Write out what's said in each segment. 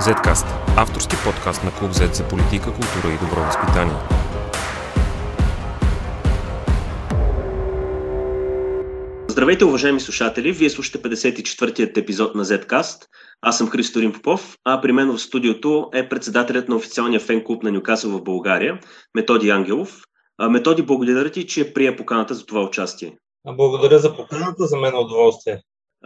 Zcast – авторски подкаст на Клуб Z за политика, култура и добро възпитание. Здравейте, уважаеми слушатели! Вие слушате 54-тият епизод на Zcast. Аз съм Христо Рим Попов, а при мен в студиото е председателят на официалния фен клуб на Нюкасъл в България, Методи Ангелов. Методи, благодаря ти, че прия поканата за това участие. Благодаря за поканата, за мен е удоволствие.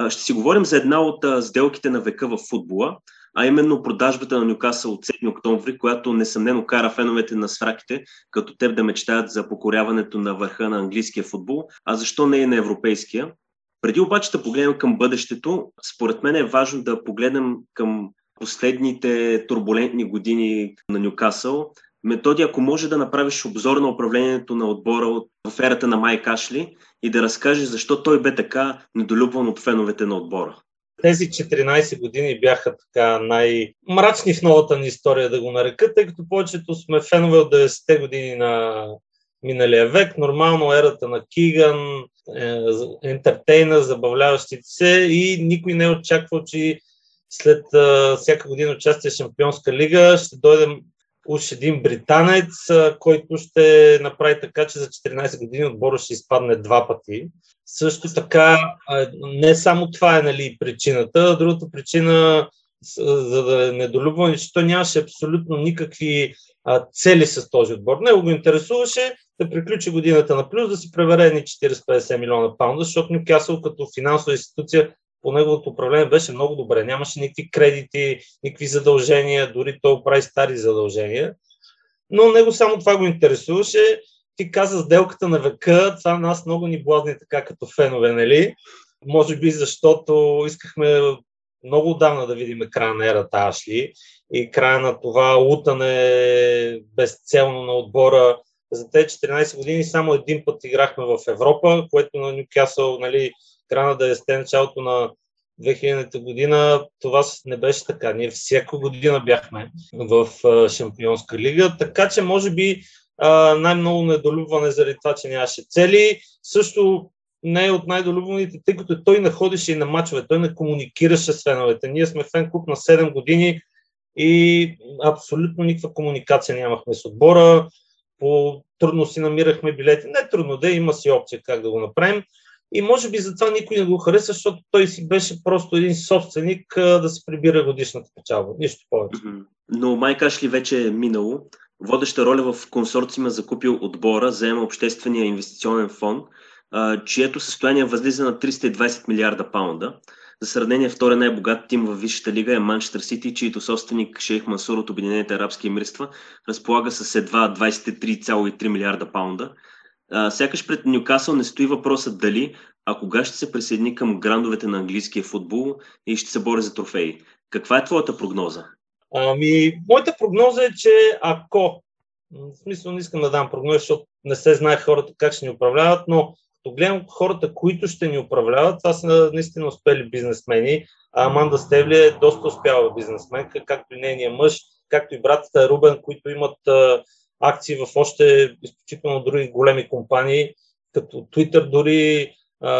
Ще си говорим за една от сделките на века в футбола, а именно продажбата на Нюкасъл от 7 октомври, която несъмнено кара феновете на сфраките, като теб да мечтаят за покоряването на върха на английския футбол, а защо не и на европейския. Преди обаче да погледнем към бъдещето, според мен е важно да погледнем към последните турбулентни години на Нюкасъл. Методи, ако може да направиш обзор на управлението на отбора от аферата на Майк Ашли и да разкажеш защо той бе така недолюбван от феновете на отбора. Тези 14 години бяха така най-мрачни в новата ни история, да го нарека, тъй като повечето сме фенове от 90-те години на миналия век. Нормално ерата на Киган, е, ентертейна, забавляващите се и никой не е очаквал, че след всяка година участие в Шампионска лига ще дойде уж един британец, който ще направи така, че за 14 години отбора ще изпадне два пъти. Също така, не само това е нали, причината, другата причина, за да недолюбване, че той нямаше абсолютно никакви цели с този отбор. Не го интересуваше да приключи годината на плюс, да си превере едни 40-50 милиона паунда, защото Нюкасъл като финансова институция по неговото управление беше много добре. Нямаше никакви кредити, никакви задължения, дори то прави стари задължения. Но него само това го интересуваше. Ти каза сделката на века, това нас много ни блазни така като фенове, нали? Може би защото искахме много отдавна да видим края на ерата Ашли и края на това лутане безцелно на отбора. За тези 14 години само един път играхме в Европа, което на Нюкасъл, нали, края е сте началото на 2000-та година това не беше така. Ние всяка година бяхме в Шампионска лига, така че може би най-много недолюбване заради това, че нямаше цели. Също не е от най-долюбваните, тъй като той не ходеше и на мачове, той не комуникираше с феновете. Ние сме фен клуб на 7 години и абсолютно никаква комуникация нямахме с отбора. По трудно си намирахме билети. Не трудно да има си опция как да го направим. И може би затова никой не го хареса, защото той си беше просто един собственик да се прибира годишната печалба. Нищо повече. Но Майк Ашли вече е минало. Водеща роля в консорциума закупил отбора, заема обществения инвестиционен фонд, чието състояние възлиза на 320 милиарда паунда. За сравнение, втория най-богат тим във Висшата лига е Манчестър Сити, чието собственик Шейх Мансур от Обединените арабски емирства разполага с едва 23,3 милиарда паунда. Сякаш пред Ньюкасъл не стои въпросът дали, а кога ще се присъедини към грандовете на английския футбол и ще се бори за трофеи. Каква е твоята прогноза? Ами, моята прогноза е, че ако, в смисъл не искам да дам прогноза, защото не се знае хората как ще ни управляват, но като гледам хората, които ще ни управляват, това са наистина успели бизнесмени. А Аманда Стевли е доста успяла бизнесменка, както и нейния мъж, както и братята Рубен, които имат акции в още изключително други големи компании, като Twitter дори,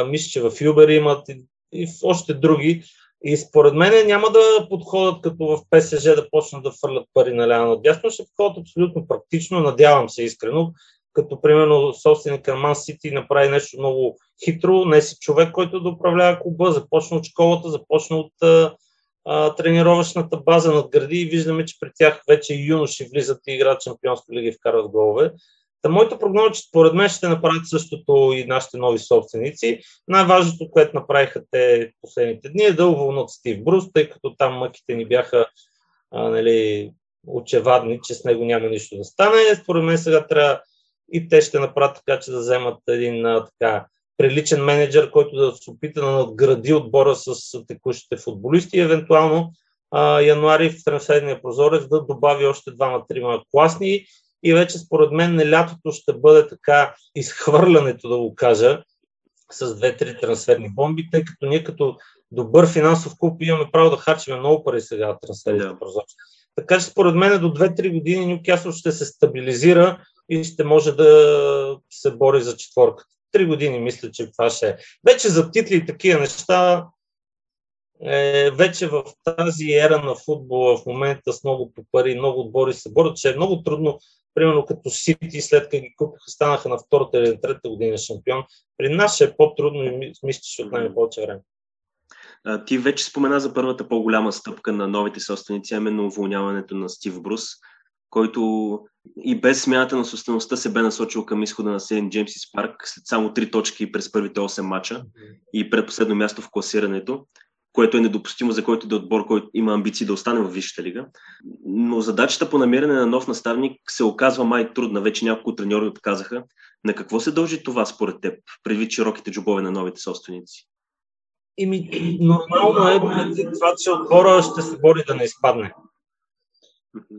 мисля, че в Uber имат и, и в още други. И според мен няма да подходят като в ПСЖ да почнат да фърлят пари наляво надясно, ще подходят абсолютно практично, надявам се искрено, като примерно собственика на Ман Сити направи нещо много хитро, не си човек, който да управлява клуба, започна от школата, започна от а, тренировъчната база надгради и виждаме, че при тях вече юноши влизат и играят Шампионска лига и вкарват голове. Та моята прогноза, че според мен ще направят същото и нашите нови собственици. Най-важното, което направиха те последните дни е да уволнат Стив Брус, тъй като там мъките ни бяха а, нали, очевадни, че с него няма нищо да стане. Според мен сега трябва и те ще направят така, че да вземат един а, така приличен менеджер, който да се опита да надгради отбора с текущите футболисти и евентуално а, януари в трансферния прозорец да добави още двама-трима класни и вече според мен на лятото ще бъде така изхвърлянето, да го кажа, с две-три трансферни бомби, тъй като ние като добър финансов клуб имаме право да харчим много пари сега в трансферните да. прозорци. Така че според мен до 2-3 години Нюкасъл ще се стабилизира и ще може да се бори за четворката три години мисля, че това ще е. Вече за титли и такива неща е вече в тази ера на футбола в момента с много по пари, много отбори се борят, че е много трудно, примерно като Сити, след като ги купиха, станаха на втората или трета година шампион. При нас е по-трудно и мисля, че ще отнеме повече време. Ти вече спомена за първата по-голяма стъпка на новите собственици, именно уволняването на Стив Брус, който и без смяната на собствеността се бе насочил към изхода на Сейн Джеймсис Парк след само три точки през първите 8 мача и предпоследно място в класирането което е недопустимо за който да е отбор, който има амбиции да остане в Висшата лига. Но задачата по намиране на нов наставник се оказва май трудна. Вече няколко треньори отказаха. На какво се дължи това според теб, предвид широките джобове на новите собственици? Ими, нормално е това, че отбора ще се бори да не изпадне.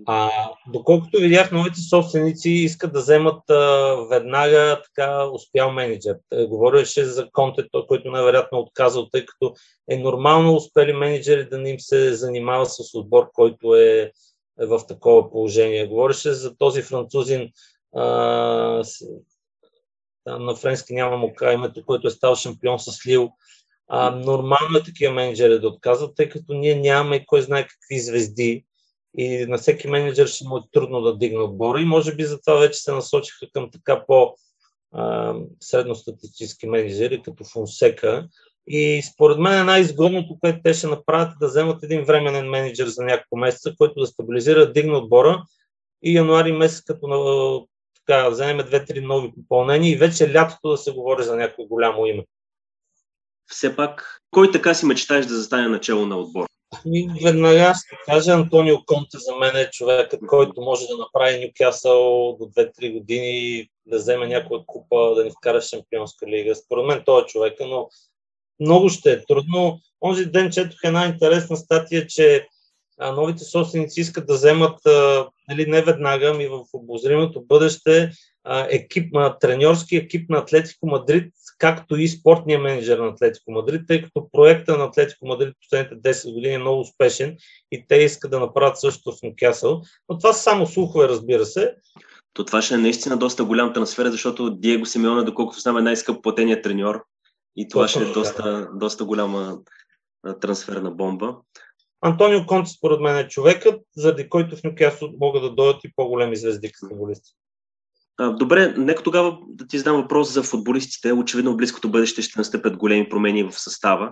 А, доколкото видях, новите собственици искат да вземат а, веднага така успял менеджер. Е, говореше за Конте, той, който най-вероятно отказал, тъй като е нормално успели менеджери да не им се занимава с отбор, който е, е в такова положение. Говореше за този французин, а, с, на френски няма му името, който е стал шампион с Лил. А, нормално е такива менеджери да отказват, тъй като ние нямаме кой знае какви звезди и на всеки менеджер ще му е трудно да дигне отбора и може би затова вече се насочиха към така по средностатистически менеджери, като Фонсека. И според мен е най-изгодното, което те ще направят е да вземат един временен менеджер за няколко месеца, който да стабилизира, дигне отбора и януари месец, като така, вземем две-три нови попълнения и вече лятото да се говори за някое голямо име. Все пак, кой така си мечтаеш да застане начало на отбор? И веднага ще кажа, Антонио Конте за мен е човекът, който може да направи Нюкасъл до 2-3 години, да вземе някоя купа, да ни вкара Шампионска лига. Според мен той е човека, но много ще е трудно. Онзи ден четох една интересна статия, че новите собственици искат да вземат нали, не веднага, ами в обозримото бъдеще екип, треньорски екип на Атлетико Мадрид, както и спортния менеджер на Атлетико Мадрид, тъй като проекта на Атлетико Мадрид последните 10 години е много успешен и те искат да направят същото в Нюкасъл. Но това са само слухове, разбира се. То това ще е наистина доста голям трансфер, защото Диего Симеона, доколкото знам, е най-скъп платеният треньор и това ще е доста, доста голяма трансферна бомба. Антонио Конте, според мен, е човекът, заради който в Нюкасъл могат да дойдат и по-големи звезди като футболисти. Добре, нека тогава да ти задам въпрос за футболистите. Очевидно в близкото бъдеще ще настъпят големи промени в състава.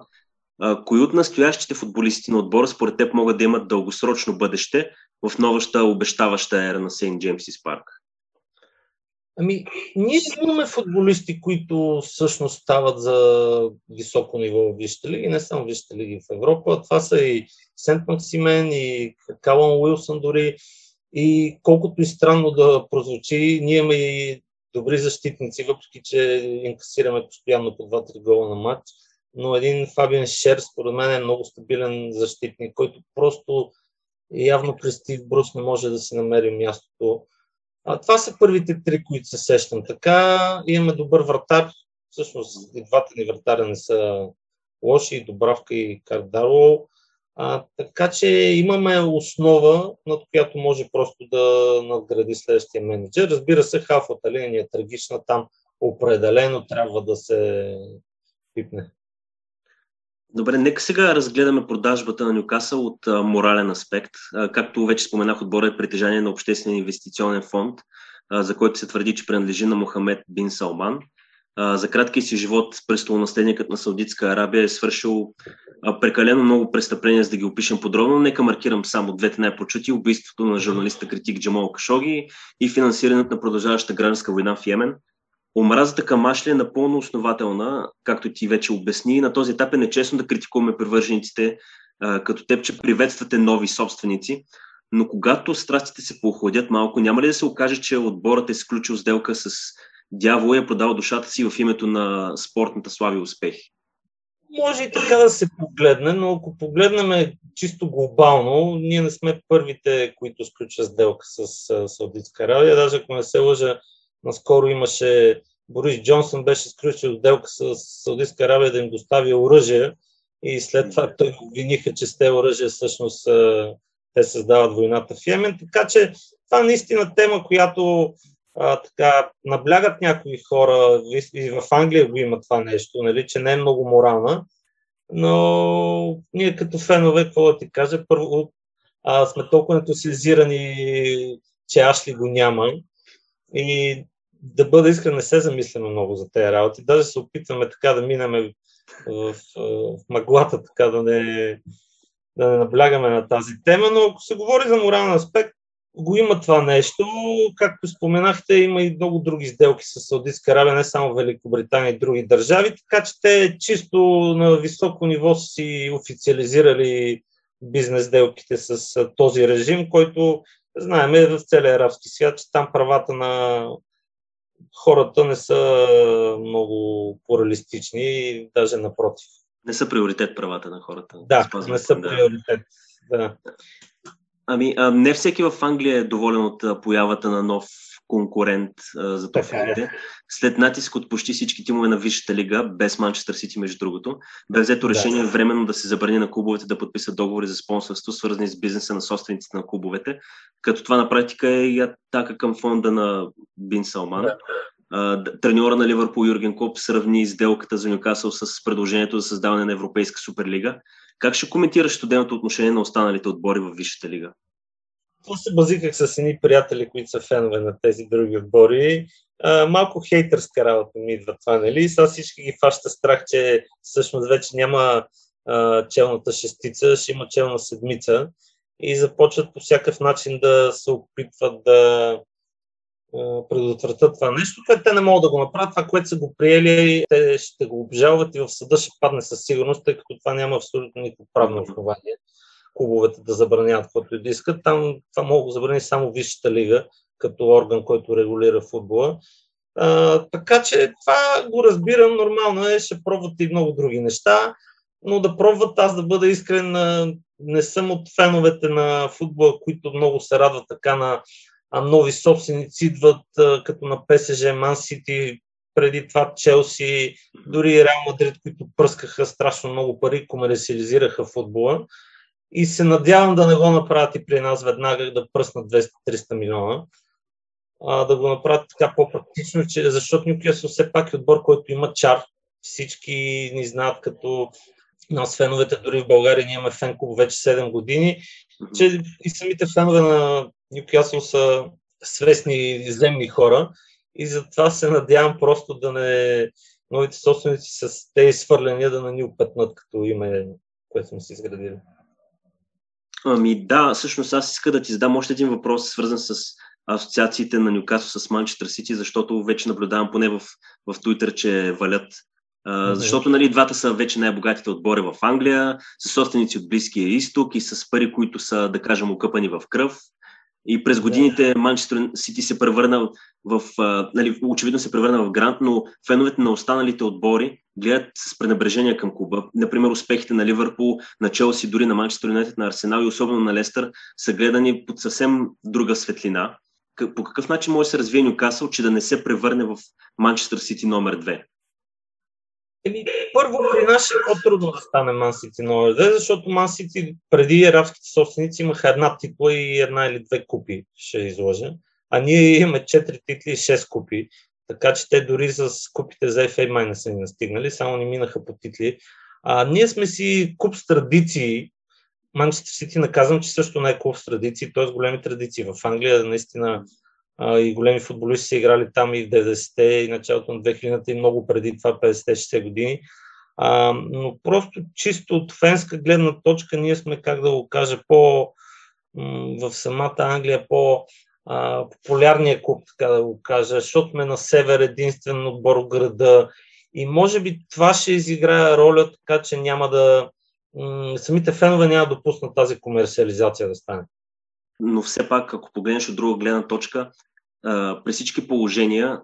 Кои от настоящите футболисти на отбора според теб могат да имат дългосрочно бъдеще в новаща обещаваща ера на Сейнт Джеймсис Парк? Ами, ние имаме футболисти, които всъщност стават за високо ниво в Висшите лиги, не само Висшите лиги в Европа. Това са и Сент Максимен, и Калан Уилсън дори. И колкото и странно да прозвучи, ние имаме и добри защитници, въпреки че инкасираме постоянно по 2-3 гола на матч. Но един Фабиан Шер, според мен, е много стабилен защитник, който просто явно при Стив Брус не може да си намери мястото. А, това са първите три, които се сещам. Така имаме добър вратар. Всъщност и двата ни вратаря не са лоши, Добравка и Кардарло. А, така че имаме основа, над която може просто да надгради следващия менеджер. Разбира се, хафата линия е трагична, там определено трябва да се пипне. Добре, нека сега разгледаме продажбата на Нюкасъл от а, морален аспект. А, както вече споменах, отбора е притежание на обществен инвестиционен фонд, а, за който се твърди, че принадлежи на Мохамед Бин Салман – за краткия си живот престолонаследникът на Саудитска Арабия е свършил прекалено много престъпления, за да ги опишем подробно. Нека маркирам само двете най-прочути. Убийството на журналиста критик Джамал Кашоги и финансирането на продължаваща гражданска война в Йемен. Омразата към Ашли е напълно основателна, както ти вече обясни. На този етап е нечестно да критикуваме привържениците като теб, че приветствате нови собственици. Но когато страстите се поохладят малко, няма ли да се окаже, че отборът е сключил сделка с дявол е продал душата си в името на спортната слави и успехи. Може и така да се погледне, но ако погледнем чисто глобално, ние не сме първите, които сключат сделка с Саудитска Аравия. Даже ако не се лъжа, наскоро имаше Борис Джонсън беше сключил сделка с Саудитска Аравия да им достави оръжие и след това той обвиниха, че с те оръжия всъщност те създават войната в Йемен. Така че това е наистина тема, която а, така, наблягат някои хора, и в Англия го има това нещо, нали, че не е много морална, но ние като фенове, какво да ти кажа, първо а, сме толкова ентусиазирани, че Ашли го няма и да бъда искрен, не се замисляме много за тези работи. Даже се опитваме така да минеме в, в, в мъглата, така да не, да не наблягаме на тази тема, но ако се говори за морален аспект, го има това нещо. Както споменахте, има и много други сделки с Саудитска Арабия, не само Великобритания и други държави, така че те чисто на високо ниво са си официализирали бизнес сделките с този режим, който знаем е в целия арабски свят, че там правата на хората не са много плуралистични, даже напротив. Не са приоритет правата на хората. Да, не са да. приоритет. Да. Ами, а, не всеки в Англия е доволен от а, появата на нов конкурент а, за топовете. Е. След натиск от почти всички тимове на Висшата лига, без Манчестър Сити, между другото, бе взето решение да. временно да се забрани на клубовете да подписат договори за спонсорство, свързани с бизнеса на собствениците на клубовете, като това на практика е и атака към фонда на Бин Салман. Да. Треньора на Ливърпул Юрген Коп сравни сделката за Нюкасъл с предложението за създаване на Европейска суперлига. Как ще коментираш студеното отношение на останалите отбори в Висшата лига? Това се базиках с едни приятели, които са фенове на тези други отбори. А, малко хейтърска работа ми идва това, нали? Сега всички ги фаща страх, че всъщност вече няма а, челната шестица, ще има челна седмица и започват по всякакъв начин да се опитват да предотвратят това нещо, което те не могат да го направят. Това, което са го приели, те ще го обжалват и в съда ще падне със сигурност, тъй като това няма абсолютно никакво правно основание клубовете да забраняват каквото и да искат. Там това могат да забрани само Висшата лига, като орган, който регулира футбола. А, така че това го разбирам, нормално е, ще пробват и много други неща, но да пробват аз да бъда искрен, не съм от феновете на футбола, които много се радват така на а нови собственици идват като на ПСЖ, Ман Сити, преди това Челси, дори Реал Мадрид, които пръскаха страшно много пари, комерциализираха футбола. И се надявам да не го направят и при нас веднага да пръснат 200-300 милиона. А, да го направят така по-практично, че, защото Нюкасъл все пак е отбор, който има чар. Всички ни знаят като нас феновете, дори в България ние имаме фен вече 7 години, че и самите фенове на Нюкасъл са свестни земни хора и затова се надявам просто да не новите собственици с тези свърления да на ни опетнат като име, което сме си изградили. Ами да, всъщност аз иска да ти задам още един въпрос, свързан с асоциациите на Нюкасо с Манчестър Сити, защото вече наблюдавам поне в, в Twitter, че валят. Uh, защото нали, двата са вече най-богатите отбори в Англия, с собственици от Близкия изток и с пари, които са, да кажем, окъпани в кръв. И през годините Манчестър Сити се превърна в, нали, очевидно се превърна в грант, но феновете на останалите отбори гледат с пренебрежение към клуба. Например, успехите на Ливърпул, на Челси, дори на Манчестър Юнайтед, на Арсенал и особено на Лестър са гледани под съвсем друга светлина. По какъв начин може да се развие Нюкасъл, че да не се превърне в Манчестър Сити номер 2? Еми, първо при нас е по-трудно да стане Ман Сити номер 2, защото Ман Сити преди арабските собственици имаха една титла и една или две купи, ще изложа. А ние имаме 4 титли и 6 купи. Така че те дори с купите за FA май не са ни настигнали, само ни минаха по титли. А, ние сме си куп с традиции. Манчестър Сити наказвам, че също не е куп с традиции, т.е. големи традиции. В Англия наистина а, и големи футболисти са играли там и в 90-те, и началото на 2000-те, и много преди това, 50-60 години. А, но просто чисто от фенска гледна точка ние сме, как да го кажа, по в самата Англия по популярния клуб, така да го кажа, защото сме на север единствен отбор в града и може би това ще изиграе роля, така че няма да самите фенове няма да допуснат тази комерциализация да стане. Но все пак, ако погледнеш от друга гледна точка, при всички положения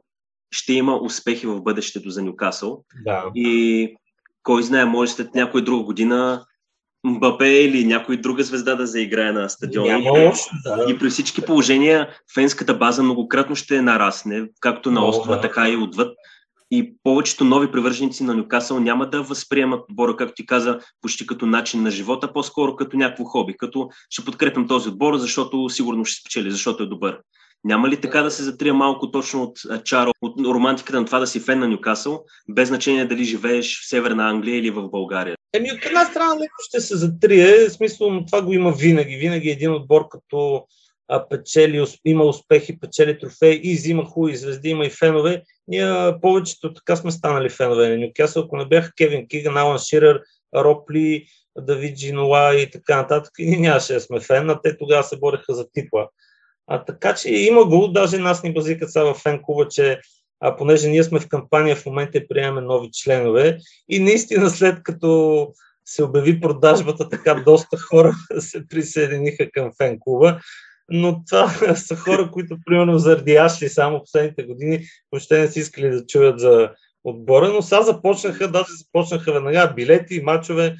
ще има успехи в бъдещето за Нюкасъл. Да. И кой знае, може след някоя друга година Мбапе или някой друга звезда да заиграе на стадиона. Няма да. И при всички положения фенската база многократно ще нарасне, както на острова, да. така и отвъд. И повечето нови привърженици на Нюкасъл няма да възприемат отбора, както ти каза, почти като начин на живота, по-скоро като някакво хоби, като ще подкрепям този отбор, защото сигурно ще спечели, защото е добър. Няма ли така да се затрия малко точно от чаро, от романтиката на това да си фен на Нюкасъл, без значение дали живееш в Северна Англия или в България? Еми, от една страна леко ще се затрие, в смисъл това го има винаги. Винаги един отбор, като а, печели, има успехи, печели трофеи и взима хубави звезди, има и фенове. Ние повечето така сме станали фенове на Нюкасъл. Ако не бяха Кевин Киган, Алан Ширер, Ропли, Давид Джинуа и така нататък, и нямаше да сме фен, а те тогава се бореха за титла. А, така че има го, даже нас ни базикат сега в фен клуба, че а, понеже ние сме в кампания в момента и приемаме нови членове. И наистина след като се обяви продажбата, така доста хора се присъединиха към фен клуба. Но това са хора, които примерно заради Ашли само последните години въобще не си искали да чуят за отбора, но сега започнаха, даже започнаха веднага билети, мачове,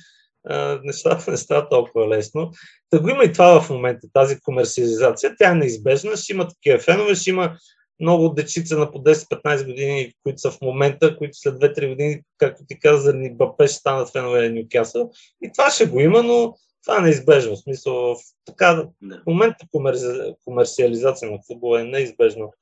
нещата не стават толкова лесно. Та го има и това в момента, тази комерциализация. Тя е неизбежна, ще има такива фенове, ще има много дечица на по 10-15 години, които са в момента, които след 2-3 години, както ти каза, заради Бапе ще станат фенове на Ньюкасъл. И това ще го има, но това е неизбежно. В смисъл, в, така, в момента комерци... комерциализация на футбола е неизбежно.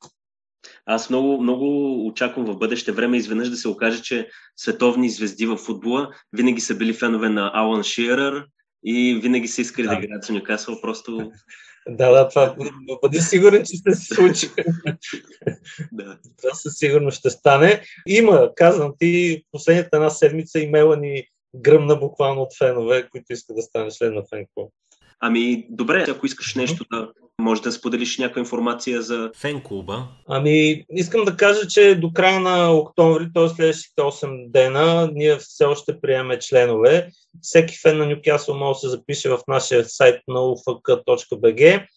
Аз много, много очаквам в бъдеще време изведнъж да се окаже, че световни звезди в футбола винаги са били фенове на Алан Ширър и винаги са искали да, да играят с Ньюкасъл. Просто да, да, това бъди сигурен, че ще се случи. да. Това със сигурност ще стане. Има, казвам ти, последната една седмица имейла ни гръмна буквално от фенове, които искат да стане член на фен клуб. Ами, добре, ако искаш нещо да може да споделиш някаква информация за фен клуба. Ами, искам да кажа, че до края на октомври, т.е. следващите 8 дена, ние все още приемаме членове. Всеки фен на Ньюкасъл може да се запише в нашия сайт на ufk.bg,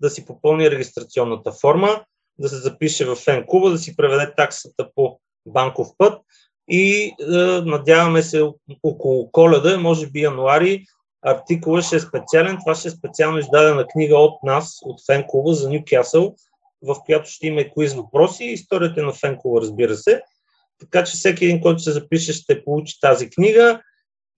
да си попълни регистрационната форма, да се запише в фен клуба, да си преведе таксата по банков път и е, надяваме се около коледа, може би януари, артикула ще е специален. Това ще е специално издадена книга от нас, от фен клуба за Ньюкасъл, в която ще има и куиз въпроси и историята на фен клуба, разбира се. Така че всеки един, който се запише, ще получи тази книга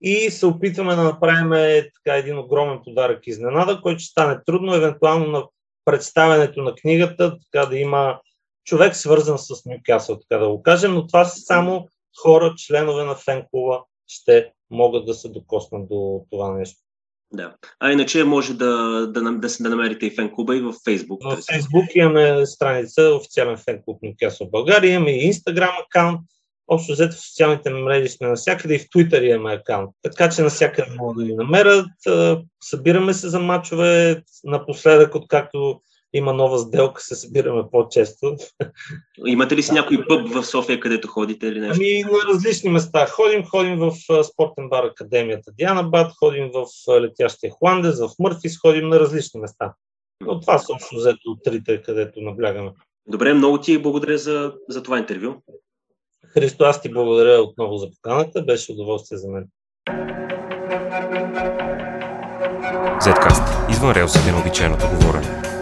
и се опитваме да направим така един огромен подарък изненада, който ще стане трудно, евентуално на представянето на книгата, така да има човек свързан с Ньюкасъл, така да го кажем, но това са само хора, членове на фен клуба, ще могат да се докоснат до това нещо. Да. А иначе може да, да, да, да намерите и фен клуба и в Фейсбук. В Фейсбук имаме страница, официален фен клуб Нюкасъл България, имаме и Инстаграм аккаунт, Общо взето в социалните мрежи сме навсякъде и в Twitter имаме аккаунт. Така че навсякъде могат да ни намерят. Събираме се за мачове напоследък, откакто има нова сделка, се събираме по-често. Имате ли си някой пъб в София, където ходите или нещо? Ами на различни места. Ходим, ходим в спортен бар Академията Диана Бад, ходим в летящия Хуандес, в Мърфис, ходим на различни места. Но това са общо взето от трите, където наблягаме. Добре, много ти благодаря за, за това интервю. Христо, аз ти благодаря отново за поканата. Беше удоволствие за мен. Zcast. Извън релсите на обичайното говорене.